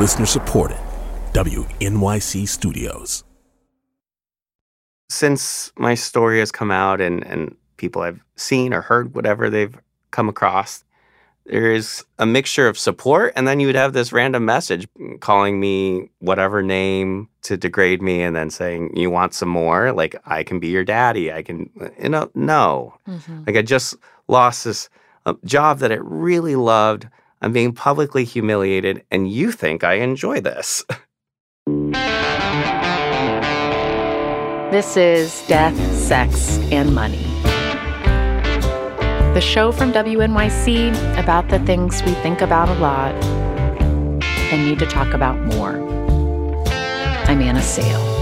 Listener supported. WNYC Studios. Since my story has come out and, and people have seen or heard whatever they've come across, there is a mixture of support and then you would have this random message calling me whatever name to degrade me and then saying you want some more like i can be your daddy i can you know no mm-hmm. like i just lost this uh, job that i really loved i'm being publicly humiliated and you think i enjoy this this is death sex and money the show from WNYC about the things we think about a lot and need to talk about more. I'm Anna Sale.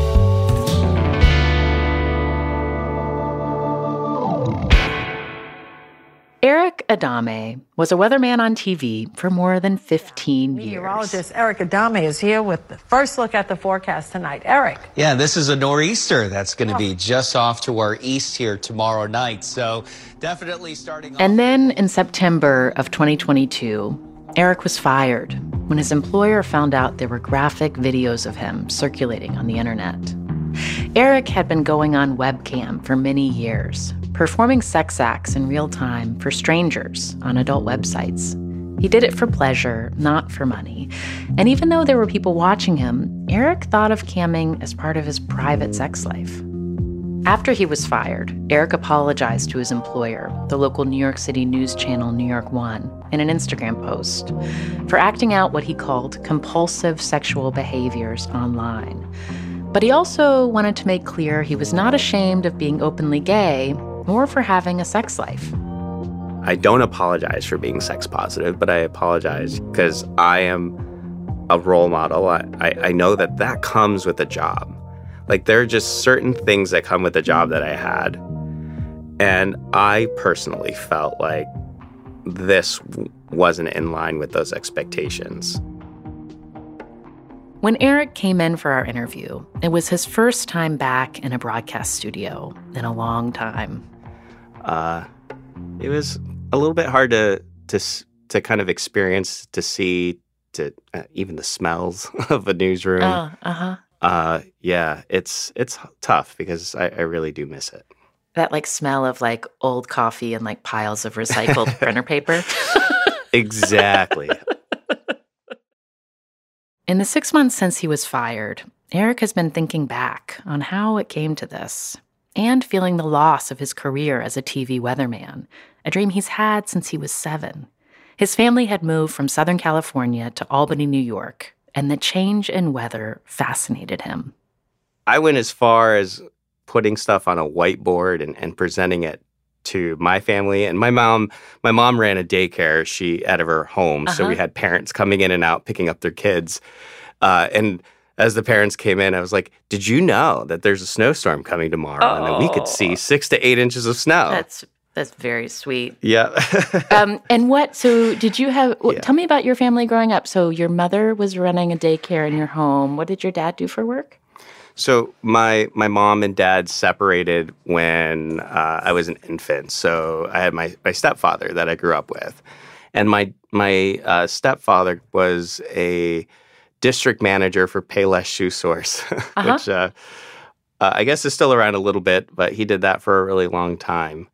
Eric Adame was a weatherman on TV for more than 15 years. Meteorologist Eric Adame is here with the first look at the forecast tonight. Eric. Yeah, this is a nor'easter that's going to oh. be just off to our east here tomorrow night. So definitely starting. And then in September of 2022, Eric was fired when his employer found out there were graphic videos of him circulating on the internet. Eric had been going on webcam for many years, performing sex acts in real time for strangers on adult websites. He did it for pleasure, not for money. And even though there were people watching him, Eric thought of camming as part of his private sex life. After he was fired, Eric apologized to his employer, the local New York City news channel New York One, in an Instagram post for acting out what he called compulsive sexual behaviors online. But he also wanted to make clear he was not ashamed of being openly gay or for having a sex life. I don't apologize for being sex positive, but I apologize because I am a role model. I, I, I, know that that comes with a job. Like there are just certain things that come with the job that I had. And I personally felt like this wasn't in line with those expectations. When Eric came in for our interview, it was his first time back in a broadcast studio in a long time. Uh, it was a little bit hard to to to kind of experience, to see, to uh, even the smells of a newsroom. Uh, uh-huh. Uh, yeah, it's it's tough because I, I really do miss it. That like smell of like old coffee and like piles of recycled printer paper. exactly. In the six months since he was fired, Eric has been thinking back on how it came to this and feeling the loss of his career as a TV weatherman, a dream he's had since he was seven. His family had moved from Southern California to Albany, New York, and the change in weather fascinated him. I went as far as putting stuff on a whiteboard and, and presenting it to my family and my mom my mom ran a daycare she out of her home uh-huh. so we uh-huh. had parents coming in and out picking up their kids uh, and as the parents came in i was like did you know that there's a snowstorm coming tomorrow? Oh. and that we could see six to eight inches of snow. That's that's very sweet. Yeah. Um, and what so did you have yeah. tell me about your family growing up. So your mother was running a daycare in your home. What did your dad do for work? So my my mom and dad separated when uh, I was an infant. So I had my my stepfather that I grew up with, and my my uh, stepfather was a district manager for Payless Shoe Source, uh-huh. which uh, uh, I guess is still around a little bit, but he did that for a really long time.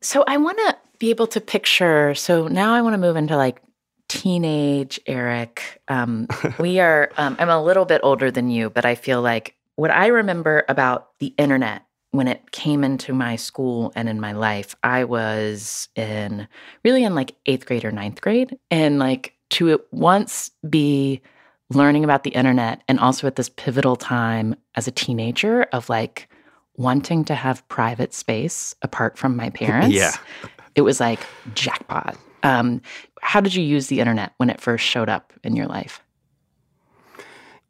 So I want to be able to picture. So now I want to move into like teenage Eric. Um, we are, um, I'm a little bit older than you, but I feel like what I remember about the internet when it came into my school and in my life, I was in really in like eighth grade or ninth grade. And like to at once be learning about the internet and also at this pivotal time as a teenager of like wanting to have private space apart from my parents. yeah. It was like jackpot. Um, how did you use the internet when it first showed up in your life?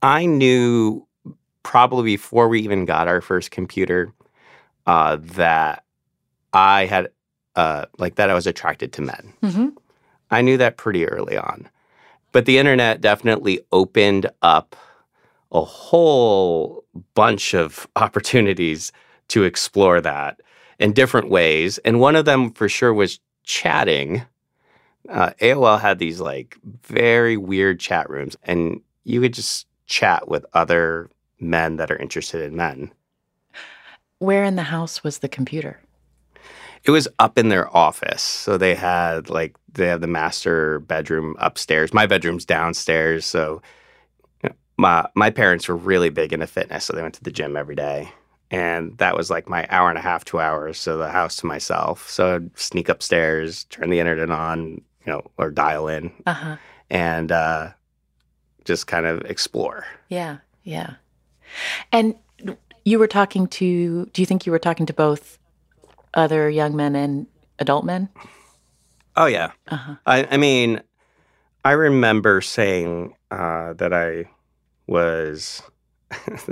I knew probably before we even got our first computer uh, that I had uh, like that I was attracted to men. Mm-hmm. I knew that pretty early on, but the internet definitely opened up a whole bunch of opportunities to explore that in different ways, and one of them for sure was chatting uh, AOL had these like very weird chat rooms, and you could just chat with other men that are interested in men. Where in the house was the computer? It was up in their office. So they had like they have the master bedroom upstairs. My bedroom's downstairs. So you know, my my parents were really big into fitness, so they went to the gym every day. And that was like my hour and a half, two hours. So the house to myself. So I'd sneak upstairs, turn the internet on, you know, or dial in Uh huh. and uh, just kind of explore. Yeah, yeah. And you were talking to, do you think you were talking to both other young men and adult men? Oh yeah. Uh-huh. I, I mean, I remember saying uh, that I was.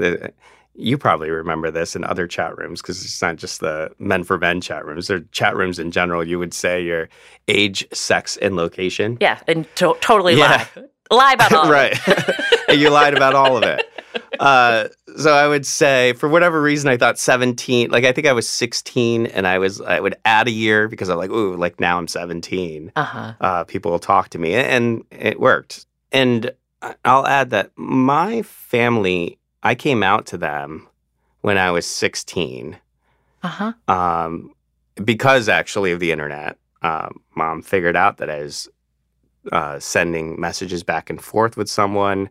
you probably remember this in other chat rooms because it's not just the men for men chat rooms. They're chat rooms in general. You would say your age, sex, and location. Yeah, and to- totally Yeah. lie. Lie about all right. and you lied about all of it. Uh, so I would say, for whatever reason, I thought 17. Like I think I was 16, and I was I would add a year because I'm like, ooh, like now I'm 17 Uh-huh. uh, people will talk to me, and it worked. And I'll add that my family, I came out to them when I was 16, Uh-huh. um, because actually of the internet. Um, mom figured out that I was uh, sending messages back and forth with someone.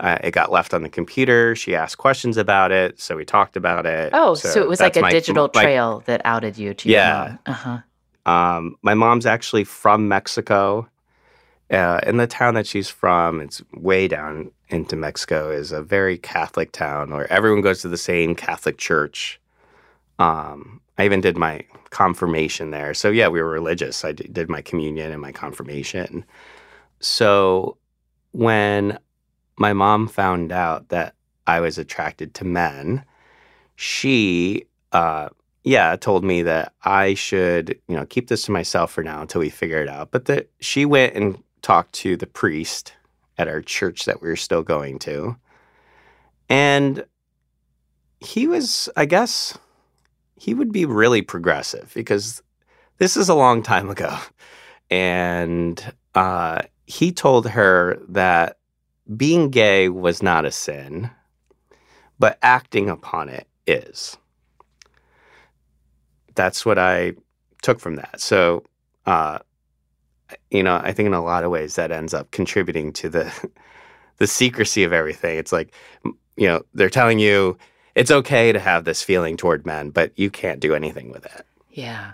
Uh, it got left on the computer. She asked questions about it, so we talked about it. Oh, so, it was like a my- digital my- trail that outed you to Yeah. your mom. Uh-huh. Um, my mom's actually from Mexico. Uh, in the town that she's from, it's way down into Mexico, is a very Catholic town where everyone goes to the same Catholic church. Um, I even did my confirmation there. So, yeah, we were religious. I d- did my communion and my confirmation. So, when my mom found out that I was attracted to men, she uh, yeah, told me that I should, you know, keep this to myself for now until we figure it out. But that she went and talked to the priest at our church that we were still going to. And he was, I guess, he would be really progressive because this is a long time ago. And uh, he told her that being gay was not a sin, but acting upon it is that's what I took from that. So, uh, you know, I think in a lot of ways that ends up contributing to the the secrecy of everything. It's like, you know, they're telling you it's okay to have this feeling toward men, but you can't do anything with it. Yeah.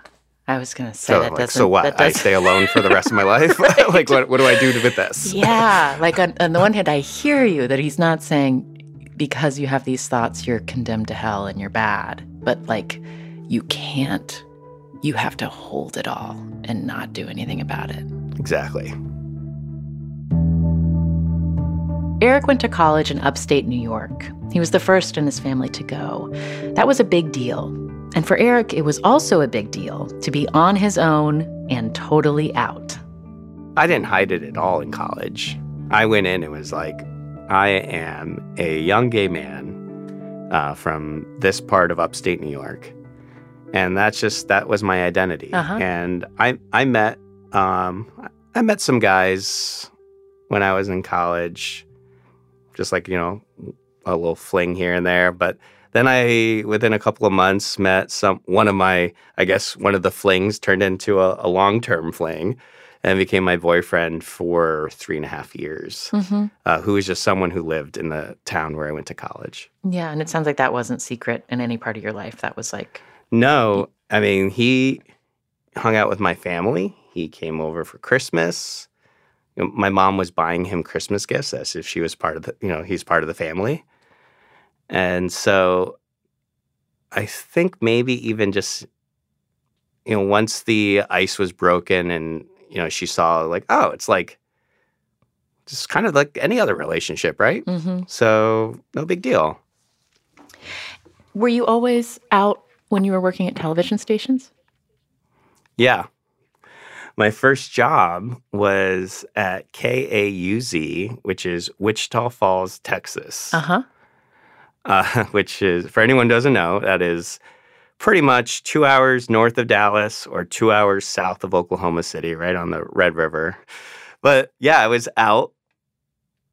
I was going to say So, that like, so what? that I stay alone for the rest of my life? like, what, what do I do with this? Yeah, like on, on the one hand, I hear you that he's not saying because you have these thoughts, you're condemned to hell and you're bad, but like you can't. You have to hold it all and not do anything about it. Exactly. Eric went to college in upstate New York. He was the first in his family to go. That was a big deal. And for Eric, it was also a big deal to be on his own and totally out. I didn't hide it at all in college. I went in and was like, I am a young gay man uh, from this part of upstate New York, and that's just that was my identity. Uh-huh. And I I met um, I met some guys when I was in college, just like you know a little fling here and there, but. Then I, within a couple of months, met some one of my, I guess one of the flings turned into a, a long term fling, and became my boyfriend for three and a half years. Mm-hmm. Uh, who was just someone who lived in the town where I went to college. Yeah, and it sounds like that wasn't secret in any part of your life. That was like, No, I mean he hung out with my family. He came over for Christmas. You know, my mom was buying him Christmas gifts as if she was part of the, you know, he's part of the family. And so I think maybe even just, you know, once the ice was broken and, you know, she saw like, oh, it's like just kind of like any other relationship, right? mm-hmm. So no big deal. were you always out when you were working at television stations? Yeah. My first job was at KAUZ, which is Wichita Falls, Texas, Uh huh. Uh, which is, for anyone who doesn't know, that is pretty much two hours north of Dallas or two hours south of Oklahoma City, right on the Red River. But yeah, I was out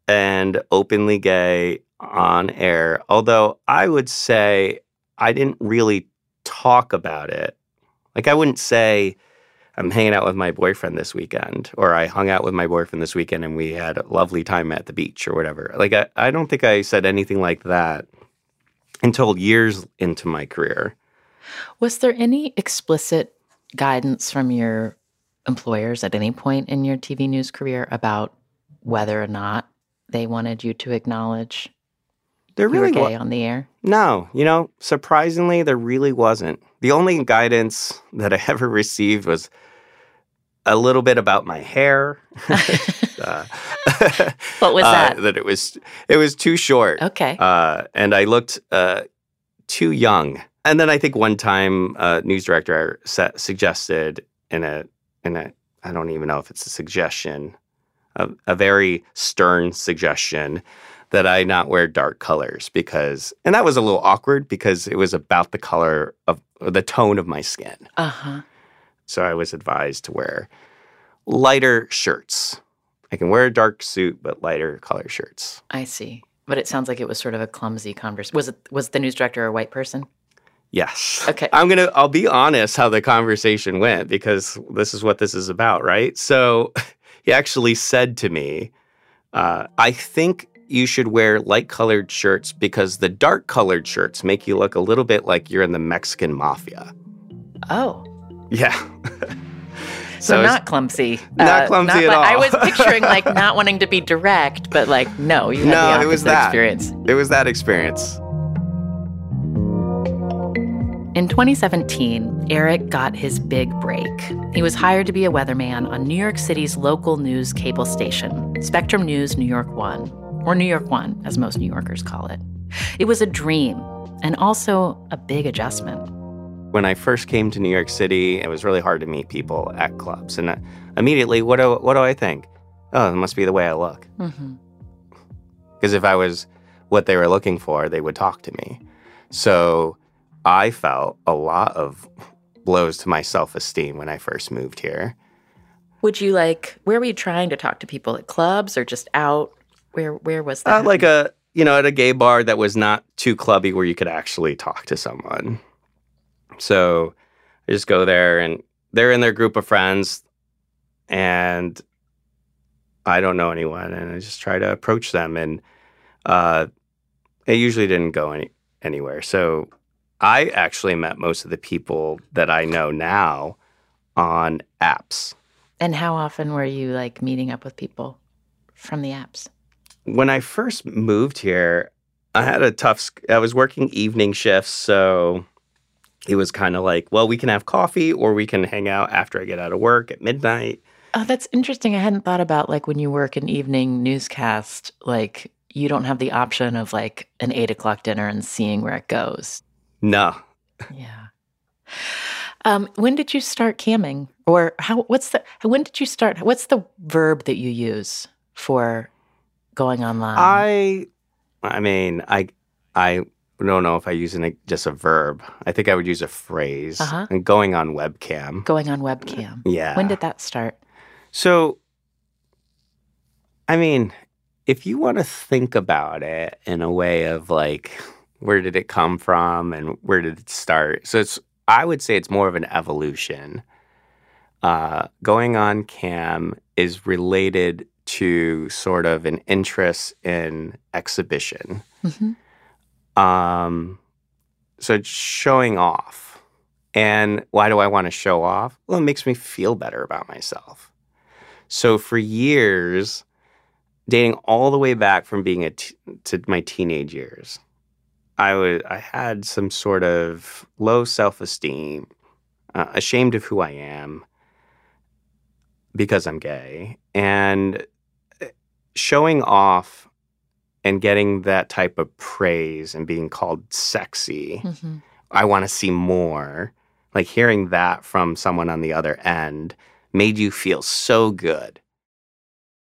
and openly gay on air. Although I would say I didn't really talk about it. Like I wouldn't say I'm hanging out with my boyfriend this weekend, or I hung out with my boyfriend this weekend and we had a lovely time at the beach or whatever. Like I, I don't think I said anything like that until years into my career. Was there any explicit guidance from your employers at any point in your TV news career about whether or not they wanted you to acknowledge There you really were wa- gay on the air? No, you know, surprisingly, there really wasn't. The only guidance that I ever received was a little bit about my hair. Uh, What was uh, that? that it was it was too short, Okay. uh, and I looked uh, too young. And then I think one time, uh, news director suggested in a in a I don't even know if it's a suggestion, a, a very stern suggestion that I not wear dark colors because, and that was a little awkward because it was about the color of the tone of my skin. Uh huh. So I was advised to wear lighter shirts. I can wear a dark suit, but lighter color shirts. I see. But it sounds like it was sort of a clumsy conversation. Was it? Was the news director a white person? Yes. Okay. I'm gonna. I'll be honest how the conversation went because this is what this is about, right? So he actually said to me, uh, "I think you should wear light colored shirts because the dark colored shirts make you look a little bit like you're in the Mexican mafia." Oh, Yeah. so, it's- not clumsy. Not clumsy at like- I was picturing like not wanting to be direct, but like no, you had No, the it was that. experience. It was that experience. In 2017, Eric got his big break. He was hired to be a weatherman on New York City's local news cable station, Spectrum News New York One, or New York One, as most New Yorkers call it. It was a dream and also a big adjustment. When I first came to New York City, it was really hard to meet people at clubs, and uh, immediately, what do what do I think? Oh, it must be the way I look. hmm Because if I was what they were looking for, they would talk to me. So I felt a lot of blows to my self esteem when I first moved here. Would you like, where were you trying to talk to people? At clubs or just out? Where, where was that? Uh, like a, you know, at a gay bar that was not too clubby where you could actually talk to someone. So I just go there and they're in their group of friends and I don't know anyone and I just try to approach them and uh, it usually didn't go any, anywhere. So I actually met most of the people that I know now on apps. and how often were you like meeting up with people from the apps? when I first moved here, I had a tough. I was working evening shifts, so it was kind of like, well, we can have coffee or we can hang out after I get out of work at midnight. Oh, that's interesting. I hadn't thought about like when you work an evening newscast, like you don't have the option of like an eight o'clock dinner and seeing where it goes. No, Yeah. Um, when did you start camming, or how? What's the? When did you start? What's the verb that you use for going online? I. I mean, I. I don't know if I use an, just a verb. I think I would use a phrase. Uh-huh. And going on webcam. going on webcam. Yeah. When did that start? So, I mean, if you want to think about it in a way of like, where did it come from and where did it start? So it's, I would say it's more of an evolution. Uh, going on cam is related to sort of an interest in exhibition. hmm Um, so it's showing off. And why do I want to show off? Well, it makes me feel better about myself. So for years, dating all the way back from being a t- to my teenage years, I was I had some sort of low self esteem, uh, ashamed of who I am because I'm gay, and uh, showing off and getting that type of praise and being called sexy. hmm I want to see more. Like hearing that from someone on the other end made you feel so good.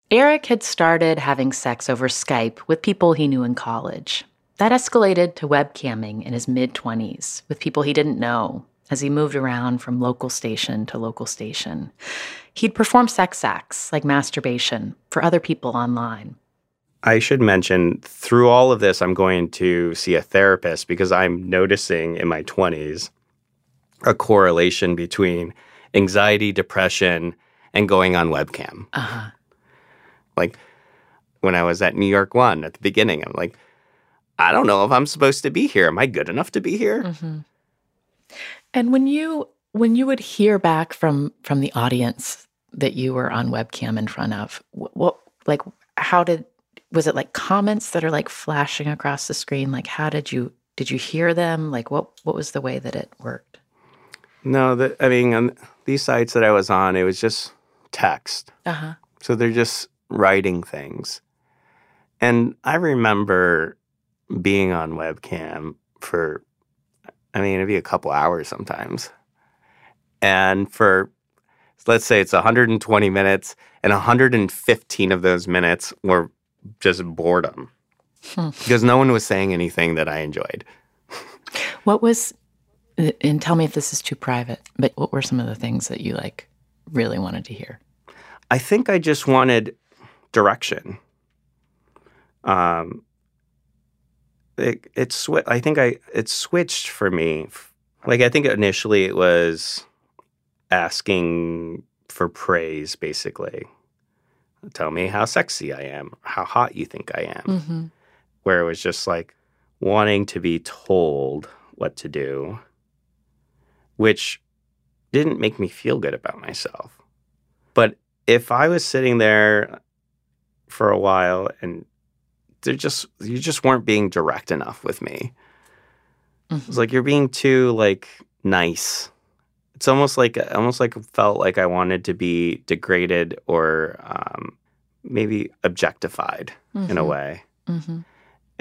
Eric had started having sex over Skype with people he knew in college. That escalated to webcamming in his mid 20s with people he didn't know as he moved around from local station to local station. He'd perform sex acts like masturbation for other people online. I should mention through all of this, I'm going to see a therapist because I'm noticing in my 20s a correlation between anxiety, depression, and going on webcam. Uh-huh. Like when I was at New York One at the beginning, I'm like, I don't know if I'm supposed to be here. Am I good enough to be here? Mm-hmm. And when you when you would hear back from from the audience that you were on webcam in front of, what, what like how did was it like comments that are like flashing across the screen? Like how did you did you hear them? Like what what was the way that it worked? No, the, I mean on these sites that I was on, it was just text. Uh-huh. So they're just writing things. And I remember being on webcam for I mean, it'd be a couple hours sometimes. And for, let's say it's 120 minutes, and 115 of those minutes were just boredom Hmm. because no one was saying anything that I enjoyed. What was and tell me if this is too private, but what were some of the things that you like really wanted to hear? I think I just wanted direction. Um, it it swi- I think I it switched for me. Like I think initially it was asking for praise, basically. Tell me how sexy I am, how hot you think I am. Mm-hmm. Where it was just like wanting to be told what to do, which didn't make me feel good about myself. But if I was sitting there for a while and they're just you just weren't being direct enough with me. Mm-hmm. It's like you're being too like nice. It's almost like almost like felt like I wanted to be degraded or um, maybe objectified in a Mhm. way, Mm-hmm.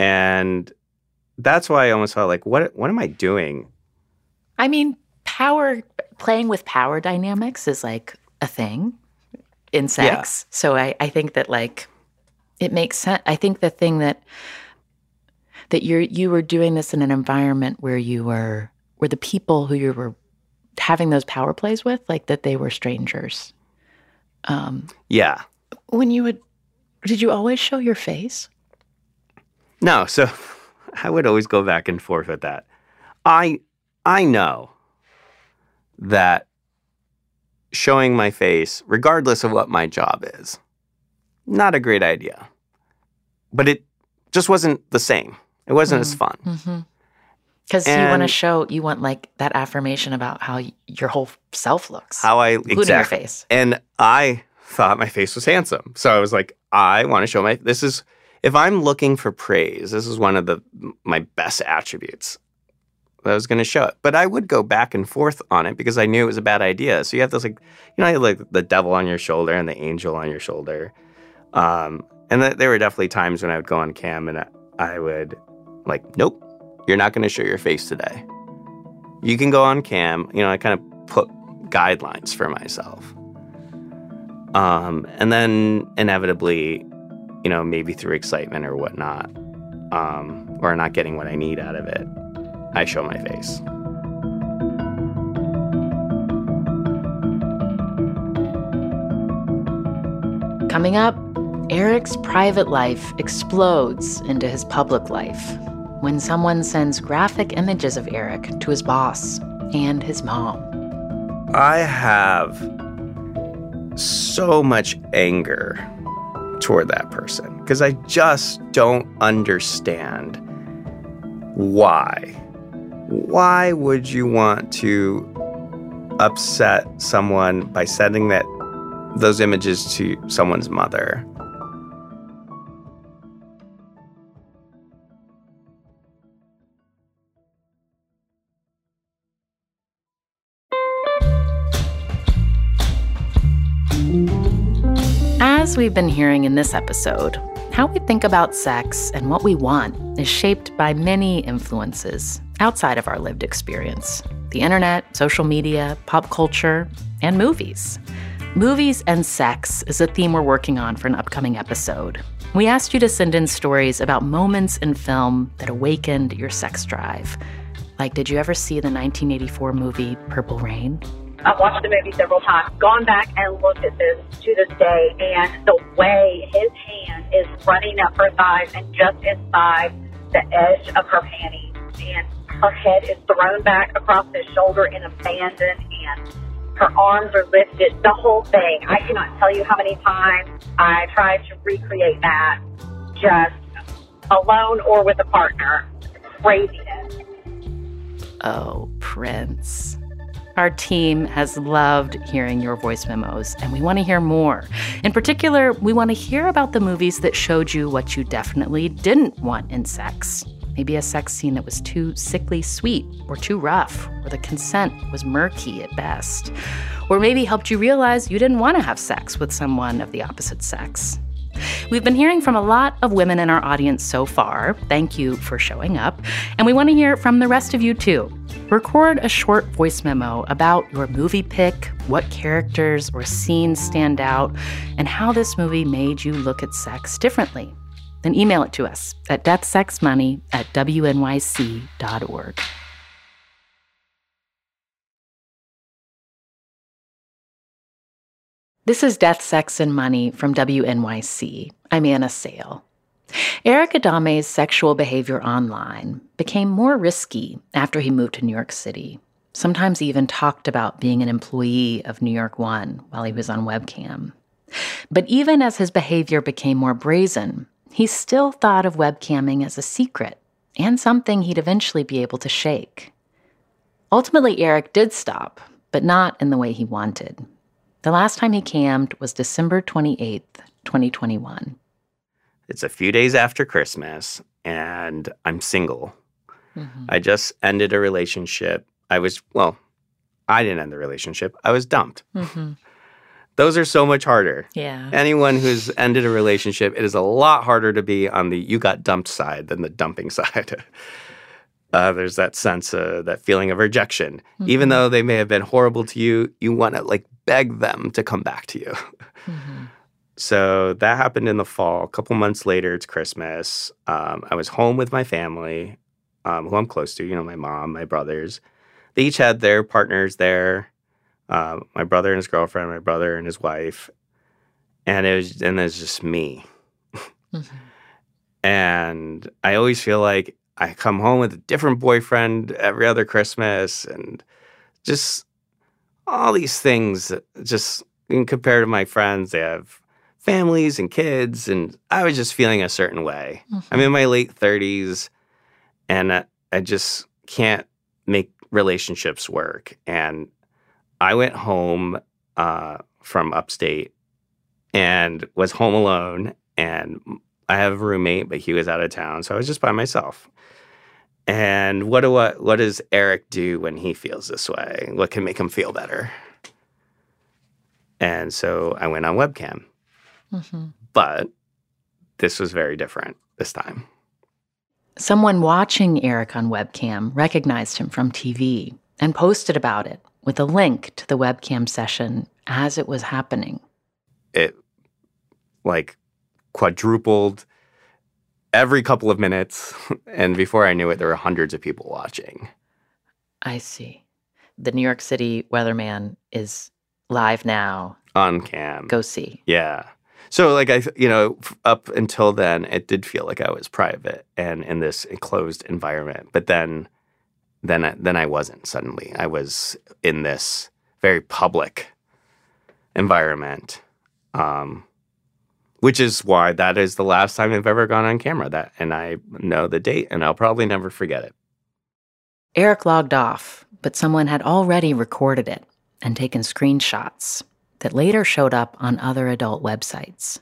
and that's why I almost felt like what what am I doing? I mean, power playing with power dynamics is like a thing in sex. So I, I think that like it makes sense. I think the thing that that you're you were doing this in an environment where you were where the people who you were having those power plays with, like that they were strangers. Um, Yeah, when you would did you always show your face? No, so I would always go back and forth with that. I I know that showing my face, regardless of what my job is, not a great idea. But it just wasn't the same. It wasn't as fun. Mm-hmm. Because you want to show, you want like that affirmation about how your whole self looks, How I including exactly. your face. And I thought my face was handsome. So I was like, I want to show my this is if I'm looking for praise, this is one of the my best attributes. That I was going to show it. But I would go back and forth on it because I knew it was a bad idea. So you have this like you know, you have, like the devil on your shoulder and the angel on your shoulder. Um and th- there were definitely times when I would go on cam and I, I would like, nope, you're not going to show your face today. You can go on cam. You know, I kind of put guidelines for myself. Um, and then inevitably, you know, maybe through excitement or whatnot, um, or not getting what I need out of it, I show my face. Coming up, Eric's private life explodes into his public life when someone sends graphic images of Eric to his boss and his mom. I have so much anger toward that person because I just don't understand why. Why would you want to upset someone by sending that those images to someone's mother? We've been hearing in this episode, how we think about sex and what we want is shaped by many influences outside of our lived experience the internet, social media, pop culture, and movies. Movies and sex is a theme we're working on for an upcoming episode. We asked you to send in stories about moments in film that awakened your sex drive. Like, did you ever see the 1984 movie Purple Rain? I've watched the movie several times, gone back and looked at this to this day, and the way his hand is running up her thighs and just inside the edge of her panties, and her head is thrown back across his shoulder in abandon, and her arms are lifted, the whole thing. I cannot tell you how many times I tried to recreate that just alone or with a partner. Craziness. Oh, Prince. Our team has loved hearing your voice memos, and we want to hear more. In particular, we want to hear about the movies that showed you what you definitely didn't want in sex. Maybe a sex scene that was too sickly sweet or too rough, or the consent was murky at best. Or maybe helped you realize you didn't want to have sex with someone of the opposite sex. We've been hearing from a lot of women in our audience so far. Thank you for showing up. And we want to hear from the rest of you too. Record a short voice memo about your movie pick, what characters or scenes stand out, and how this movie made you look at sex differently. Then email it to us at deathsexmoney at wnyc.org. This is Death, Sex, and Money from WNYC. I'm Anna Sale. Eric Adame's sexual behavior online became more risky after he moved to New York City. Sometimes he even talked about being an employee of New York One while he was on webcam. But even as his behavior became more brazen, he still thought of webcamming as a secret and something he'd eventually be able to shake. Ultimately, Eric did stop, but not in the way he wanted. The last time he cammed was December 28th, 2021. It's a few days after Christmas, and I'm single. Mm-hmm. I just ended a relationship. I was, well, I didn't end the relationship, I was dumped. Mm-hmm. Those are so much harder. Yeah. Anyone who's ended a relationship, it is a lot harder to be on the you got dumped side than the dumping side. Uh, there's that sense, uh, that feeling of rejection. Mm-hmm. Even though they may have been horrible to you, you want to like beg them to come back to you. Mm-hmm. So that happened in the fall. A couple months later, it's Christmas. Um, I was home with my family, um, who I'm close to, you know, my mom, my brothers. They each had their partners there. Uh, my brother and his girlfriend, my brother and his wife. And it was, and it was just me. mm-hmm. And I always feel like I come home with a different boyfriend every other Christmas and just all these things just in compared to my friends, they have families and kids, and I was just feeling a certain way. Mm-hmm. I'm in my late 30s, and I, I just can't make relationships work. And I went home uh, from upstate and was home alone, and I have a roommate, but he was out of town, so I was just by myself. And what do I, what does Eric do when he feels this way? What can make him feel better? And so I went on webcam. Mm-hmm. But this was very different this time. Someone watching Eric on webcam recognized him from TV and posted about it with a link to the webcam session as it was happening. It like quadrupled every couple of minutes. And before I knew it, there were hundreds of people watching. I see. The New York City weatherman is live now. On cam. Go see. Yeah. So, like, I, you know, up until then, it did feel like I was private and in this enclosed environment. But then, then, then I wasn't suddenly. I was in this very public environment. Um, which is why that is the last time I've ever gone on camera. That and I know the date, and I'll probably never forget it. Eric logged off, but someone had already recorded it and taken screenshots that later showed up on other adult websites.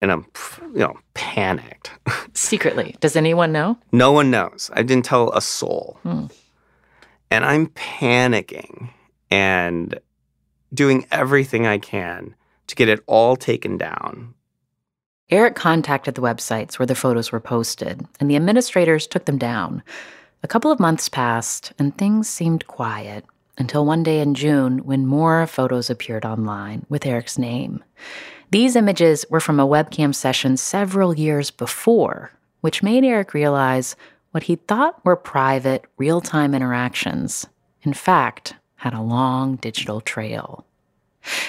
And I'm, you know, panicked. Secretly, does anyone know? No one knows. I didn't tell a soul. Hmm. And I'm panicking and doing everything I can to get it all taken down Eric contacted the websites where the photos were posted, and the administrators took them down. A couple of months passed, and things seemed quiet until one day in June when more photos appeared online with Eric's name. These images were from a webcam session several years before, which made Eric realize what he thought were private, real time interactions, in fact, had a long digital trail.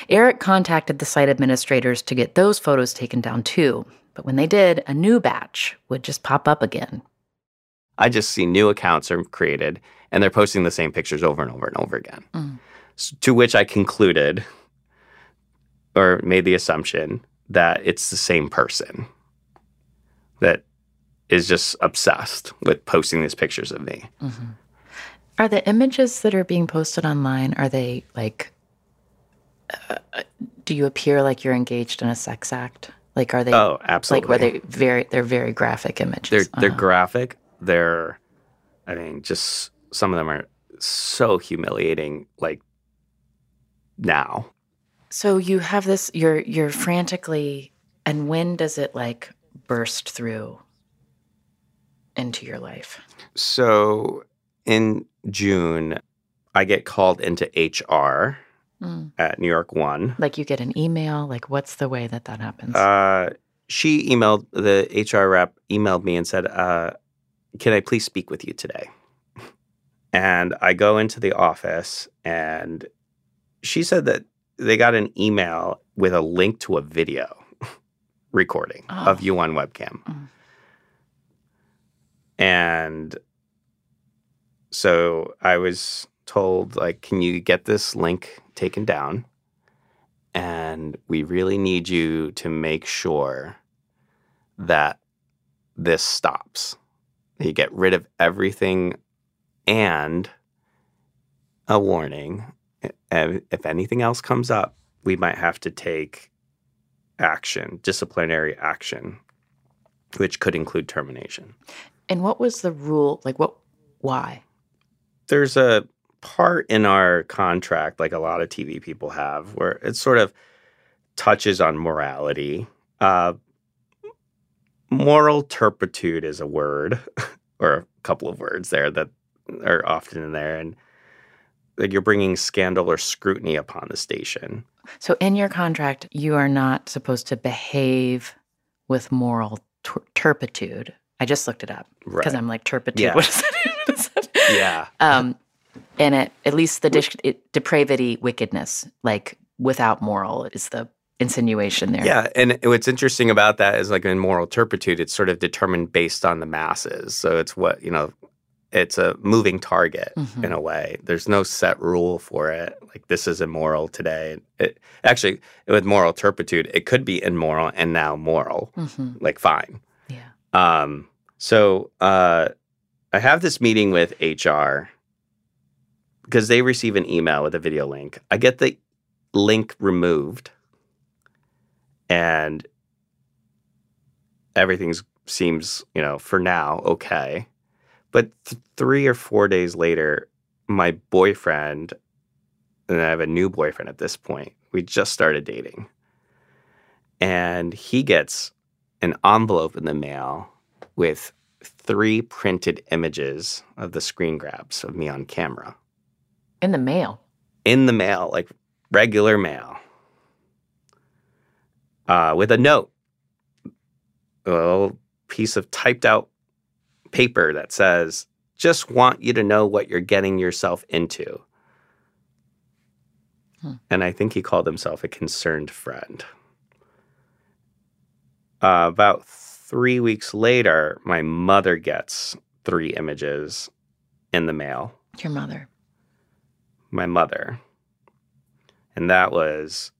Eric contacted the site administrators to get those photos taken down too, but when they did, a new batch would just pop up again. I just see new accounts are created and they're posting the same pictures over and over and over again. Mm. S- to which I concluded or made the assumption that it's the same person that is just obsessed with posting these pictures of me. Are the images that are being posted online, are they like, uh, do you appear like you're engaged in a sex act? Like, are they, Oh, absolutely. like, were they very, they're very graphic images? they're they're Uh-huh. graphic. They're I mean, just some of them are so humiliating like now. So you have this, you're, you're frantically, and when does it like burst through into your life? So in June, I get called into HR Mm. at New York One. Like you get an email, like what's the way that that happens? Uh, she emailed the HR rep emailed me and said, uh, "Can I please speak with you today?" And I go into the office, and she said that they got an email with a link to a video recording Oh. of you on webcam, Mm. and so I was told, like, "Can you get this link taken down?" and we really need you to make sure that this stops. You get rid of everything and a warning. If if anything else comes up, we might have to take action, disciplinary action, which could include termination. and what was the rule? Like what, why? there's a part in our contract, like a lot of TV people have, where it sort of touches on morality. Uh, moral turpitude is a word, or a couple of words there that are often in there, and like you're bringing scandal or scrutiny upon the station. So in your contract, you are not supposed to behave with moral tur- turpitude. I just looked it up because Right. I'm like turpitude. Yeah. What is that? What is that? Yeah. Um, and it, at least the dis- it, depravity, wickedness, like without moral, is the insinuation there. Yeah, and what's interesting about that is like in moral turpitude, it's sort of determined based on the masses. So it's what you know, it's a moving target Mhm. in a way. There's no set rule for it. Like this is immoral today. It actually with moral turpitude, it could be immoral and now moral. hmm Like fine. Yeah. Um, so uh, I have this meeting with HR because they receive an email with a video link. I get the link removed, and everything seems, you know, for now okay. But th- three or four days later, my boyfriend, and I have a new boyfriend at this point. We just started dating, and he gets an envelope in the mail with three printed images of the screen grabs of me on camera In the mail. in the mail, like regular mail, uh, with a note, a little piece of typed out paper that says, just want you to know what you're getting yourself into. Hmm. And I think he called himself a concerned friend. Uh, about three weeks later, my mother gets three images in the mail Your mother. My mother. And that was,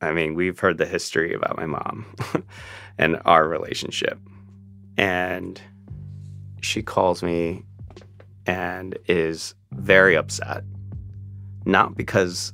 I mean, we've heard the history about my mom and our relationship. And she calls me and is very upset. Not because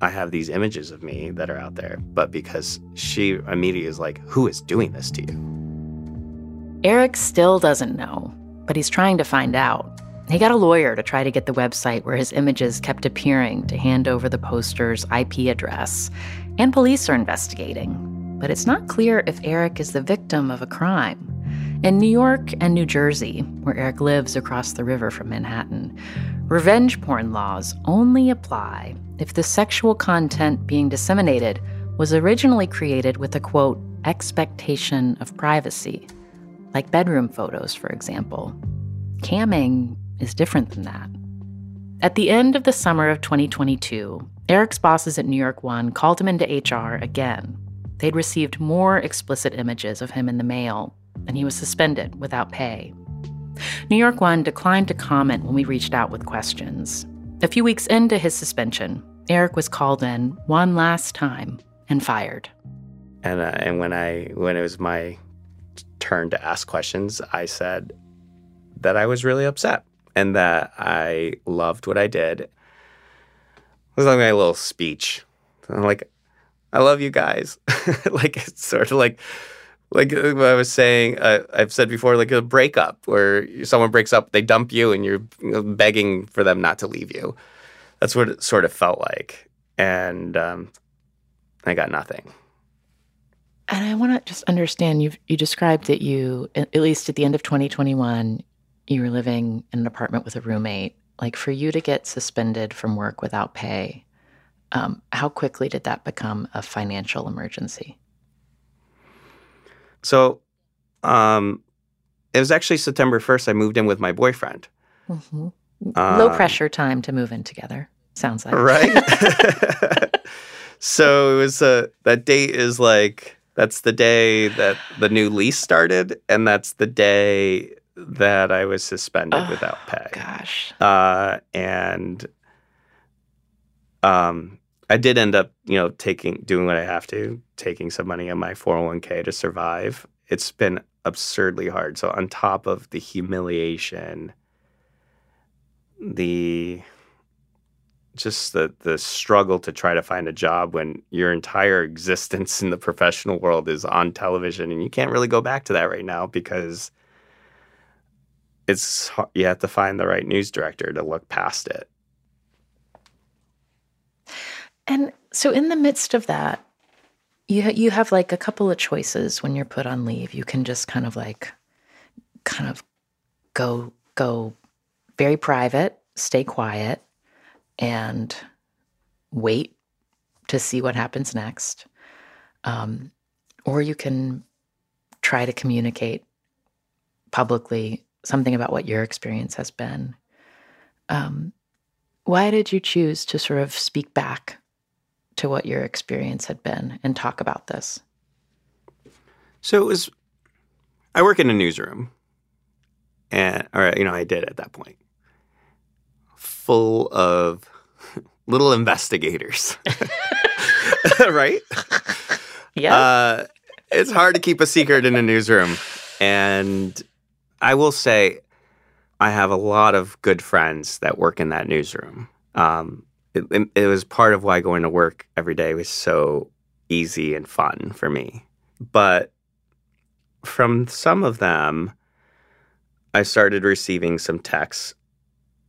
I have these images of me that are out there, but because she immediately is like, Who is doing this to you? Eric still doesn't know, but he's trying to find out. He got a lawyer to try to get the website where his images kept appearing to hand over the poster's IP address, and police are investigating. But it's not clear if Eric is the victim of a crime. In New York and New Jersey, where Eric lives across the river from Manhattan, revenge porn laws only apply if the sexual content being disseminated was originally created with a quote, expectation of privacy, like bedroom photos, for example. Camming is different than that. At the end of the summer of 2022, Eric's bosses at New York One called him into HR again. They'd received more explicit images of him in the mail, and he was suspended without pay. New York One declined to comment when we reached out with questions. A few weeks into his suspension, Eric was called in one last time and fired. And uh, and when I when it was my turn to ask questions, I said that I was really upset and that I loved what I did. It was like my little speech. I'm like, I love you guys. like it's sort of like like what I was saying, uh, I've said before, like a breakup where someone breaks up, they dump you, and you're begging for them not to leave you. That's what it sort of felt like, and um, I got nothing. And I want to just understand you. You described that you, at least at the end of 2021, you were living in an apartment with a roommate. Like for you to get suspended from work without pay, um, how quickly did that become a financial emergency? So, um, it was actually September 1st. I moved in with my boyfriend. Mm-hmm. Low um, pressure time to move in together. Sounds like right. so it was uh, that date is like that's the day that the new lease started, and that's the day that I was suspended oh, without pay. Gosh. Uh, and um, I did end up, you know, taking doing what I have to, taking some money on my 401k to survive. It's been absurdly hard. So on top of the humiliation, the just the the struggle to try to find a job when your entire existence in the professional world is on television and you can't really go back to that right now because it's you have to find the right news director to look past it. And so, in the midst of that, you ha- you have like a couple of choices when you're put on leave. You can just kind of like, kind of go go very private, stay quiet, and wait to see what happens next. Um, or you can try to communicate publicly something about what your experience has been. Um, why did you choose to sort of speak back to what your experience had been and talk about this? So it was, I work in a newsroom, and or you know I did at that point, full of little investigators, right? Yeah. Uh, it's hard to keep a secret in a newsroom, and I will say, I have a lot of good friends that work in that newsroom. Um, it, it was part of why going to work every day was so easy and fun for me. But from some of them, I started receiving some texts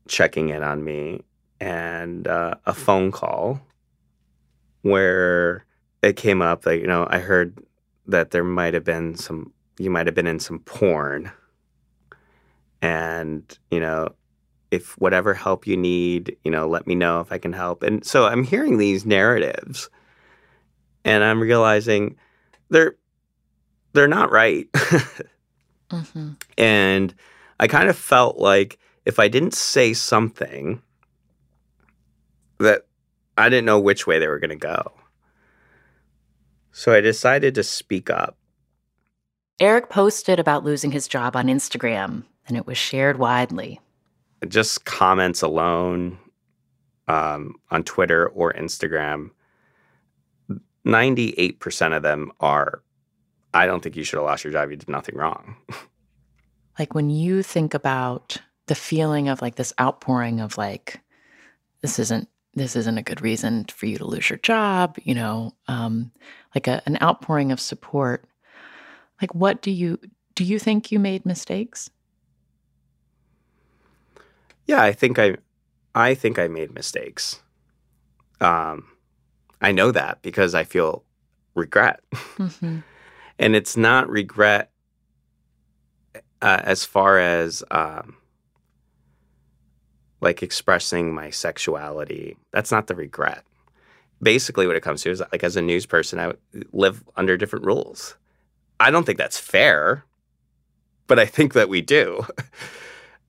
checking in on me and uh, a phone call where it came up like, you know, I heard that there might have been some, you might have been in some porn. And, you know, if whatever help you need, you know, let me know if I can help. And so I'm hearing these narratives and I'm realizing they're they're not right. mm-hmm. And I kind of felt like if I didn't say something that I didn't know which way they were going to go. So I decided to speak up. Eric posted about losing his job on Instagram, and it was shared widely just comments alone um, on Twitter or Instagram, 98% of them are, I don't think you should have lost your job. You did nothing wrong. like when you think about the feeling of like this outpouring of like, this isn't this isn't a good reason for you to lose your job, you know, um, like a, an outpouring of support. Like, what do you do? You think you made mistakes? Yeah, I think I, I think I made mistakes. Um, I know that because I feel regret, mm-hmm. and it's not regret uh, as far as um, like expressing my sexuality. That's not the regret. basically what it comes to is like as a news person, I live under different rules. I don't think that's fair, but I think that we do.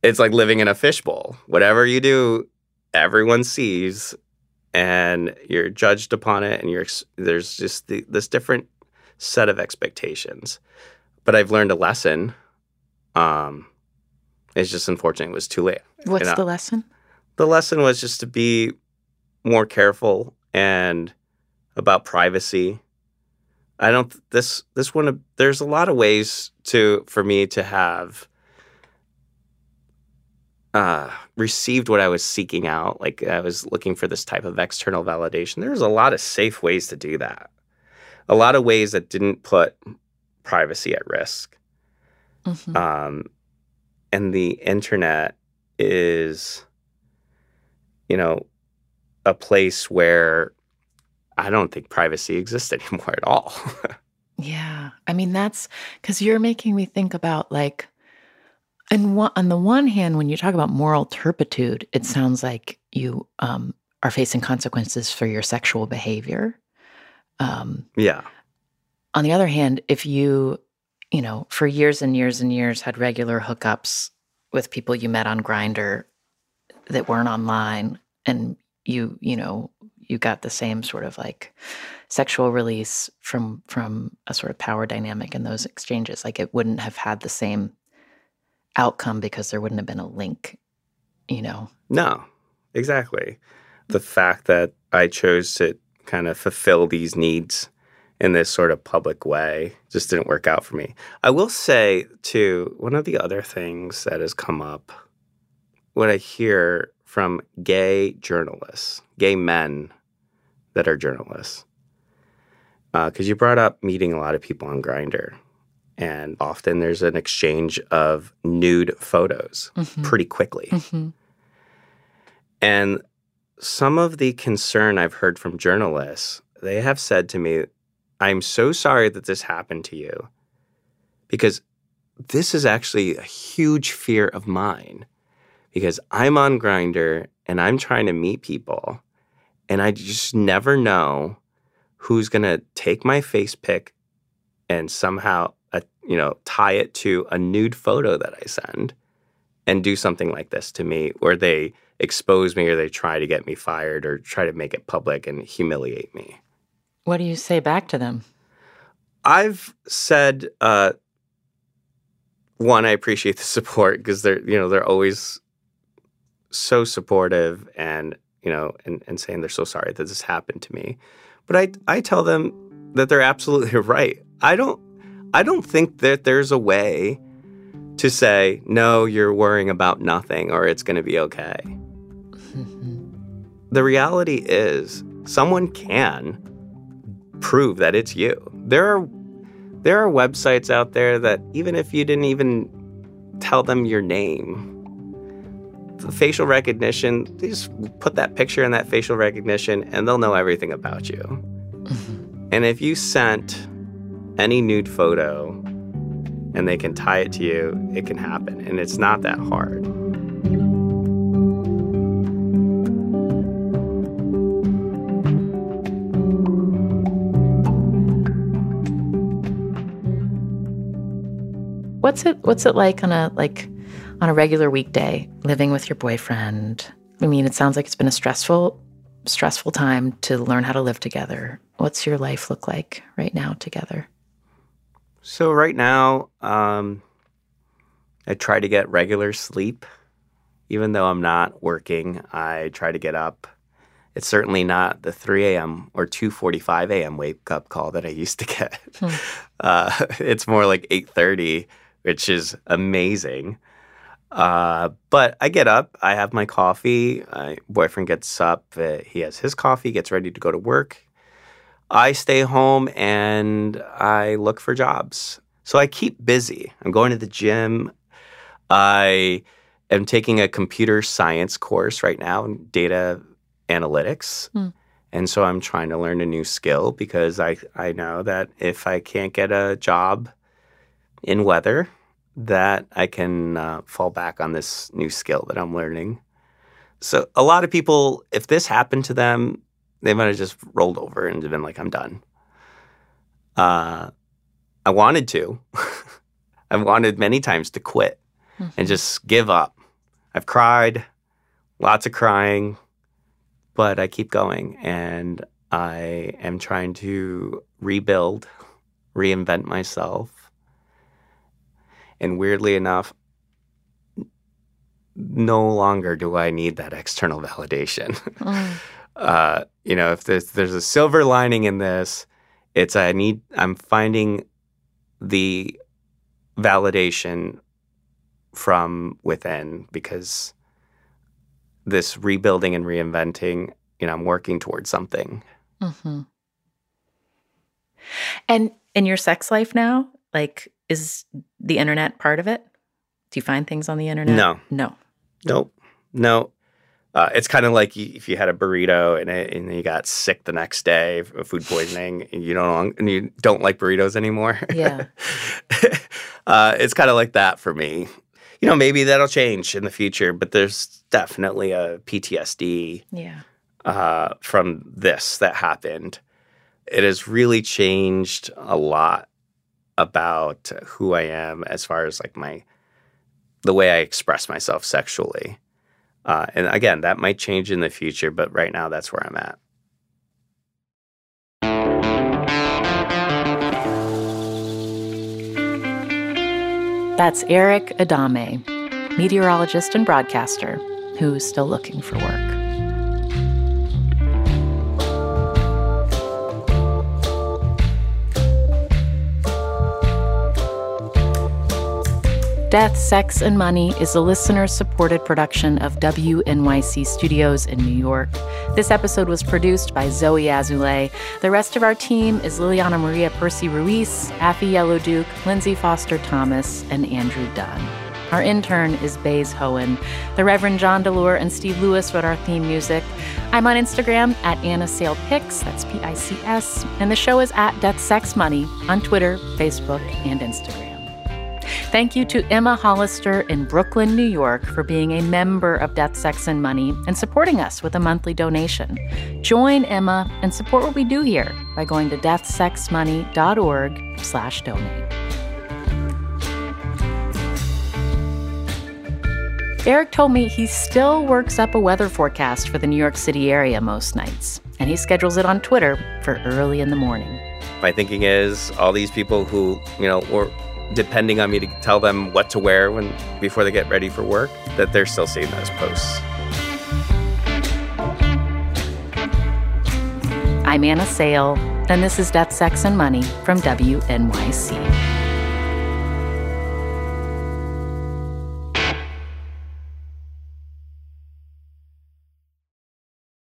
it's like living in a fishbowl. Whatever you do, everyone sees, and you're judged upon it, and you're there's just the, this different set of expectations. But I've learned a lesson. Um, it's just unfortunate it was too late. What's And I- the lesson? the lesson was just to be more careful and about privacy. I don't this this one there's a lot of ways to for me to have uh received what I was seeking out like I was looking for this type of external validation. There's a lot of safe ways to do that. A lot of ways that didn't put privacy at risk Mhm. um, and the internet is you know a place where i don't think privacy exists anymore at all Yeah. I mean, that's because you're making me think about like, and one, on the one hand, when you talk about moral turpitude, it sounds like you um, are facing consequences for your sexual behavior. Um, yeah on the other hand, if you, you know, for years and years and years had regular hookups with people you met on Grindr that weren't online, and you, you know, you got the same sort of like sexual release from from a sort of power dynamic in those exchanges, like it wouldn't have had the same outcome because there wouldn't have been a link, you know. no exactly. The fact that i chose to kind of fulfill these needs in this sort of public way just didn't work out for me. I will say too one of the other things that has come up what i hear from gay journalists gay men that are journalists uh, because you brought up meeting a lot of people on Grindr and often there's an exchange of nude photos Mhm. pretty quickly Mhm. and some of the concern I've heard from journalists, they have said to me, I'm so sorry that this happened to you because this is actually a huge fear of mine because I'm on Grindr and I'm trying to meet people and I just never know who's going to take my face pic and somehow you know tie it to a nude photo that I send and do something like this to me where they expose me or they try to get me fired or try to make it public and humiliate me. What do you say back to them? I've said uh, one, I appreciate the support because they're you know they're always so supportive and you know and, and saying they're so sorry that this happened to me. But I I tell them that they're absolutely right. I don't I don't think that there's a way to say no, you're worrying about nothing or it's going to be okay. the reality is someone can prove that it's you. There are there are websites out there that even if you didn't even tell them your name, the facial recognition, they just put that picture in that facial recognition and they'll know everything about you. And if you sent any nude photo and they can tie it to you, it can happen. And it's not that hard. What's it what's it like on a like on a regular weekday living with your boyfriend? I mean, it sounds like it's been a stressful stressful time to learn how to live together. What's your life look like right now together? So right now, um, I try to get regular sleep. Even though I'm not working, I try to get up. It's certainly not the 3 a.m. or 2:45 a.m. wake up call that I used to get. Uh, it's more like 8:30, which is amazing. Uh, but I get up, I have my coffee. My boyfriend gets up, uh, he has his coffee, gets ready to go to work. I stay home and I look for jobs. So I keep busy. I'm going to the gym. I am taking a computer science course right now in data analytics. Hmm. And so I'm trying to learn a new skill because I, I know that if I can't get a job in weather, that I can uh, fall back on this new skill that I'm learning. So a lot of people, if this happened to them, they might have just rolled over and been like, I'm done. Uh, I wanted to. I've wanted many times to quit mm-hmm. and just give up. I've cried, lots of crying, but I keep going and I am trying to rebuild, reinvent myself. And weirdly enough, no longer do I need that external validation. Mm. uh, you know, if there's there's a silver lining in this, it's I need I'm finding the validation from within because this rebuilding and reinventing, you know, I'm working towards something. Mm-hmm. And in your sex life now, like, is the internet part of it? Do you find things on the internet? No. No. Nope. No. Uh, it's kind of like if you had a burrito and, it, and you got sick the next day of food poisoning and you don't and you don't like burritos anymore. Yeah. uh, it's kind of like that for me. You know, maybe that'll change in the future, but there's definitely a PTSD. Yeah. Uh, from this that happened, it has really changed a lot about who I am as far as like my the way I express myself sexually. Uh, and again, that might change in the future, but right now that's where I'm at. That's Eric Adame, meteorologist and broadcaster who's still looking for work. Death, Sex, and Money is a listener supported production of WNYC Studios in New York. This episode was produced by Zoe Azulay. The rest of our team is Liliana Maria Percy Ruiz, Afi Yellow-Duke, Lindsay Foster Thomas, and Andrew Dunn. Our intern is Bays Hohen. The Reverend John DeLore and Steve Lewis wrote our theme music. I'm on Instagram at Anna Sale Pics, that's P I C S, and the show is at Death Sex Money on Twitter, Facebook, and Instagram. Thank you to Emma Hollister in Brooklyn, New York, for being a member of Death, Sex, and Money and supporting us with a monthly donation. Join Emma and support what we do here by going to deathsexmoney.org slash donate. Eric told me he still works up a weather forecast for the New York City area most nights, and he schedules it on Twitter for early in the morning. My thinking is all these people who, you know, were depending on me to tell them what to wear when before they get ready for work, that they're still seeing those posts. I'm Anna Sale, and this is Death, Sex, and Money from WNYC.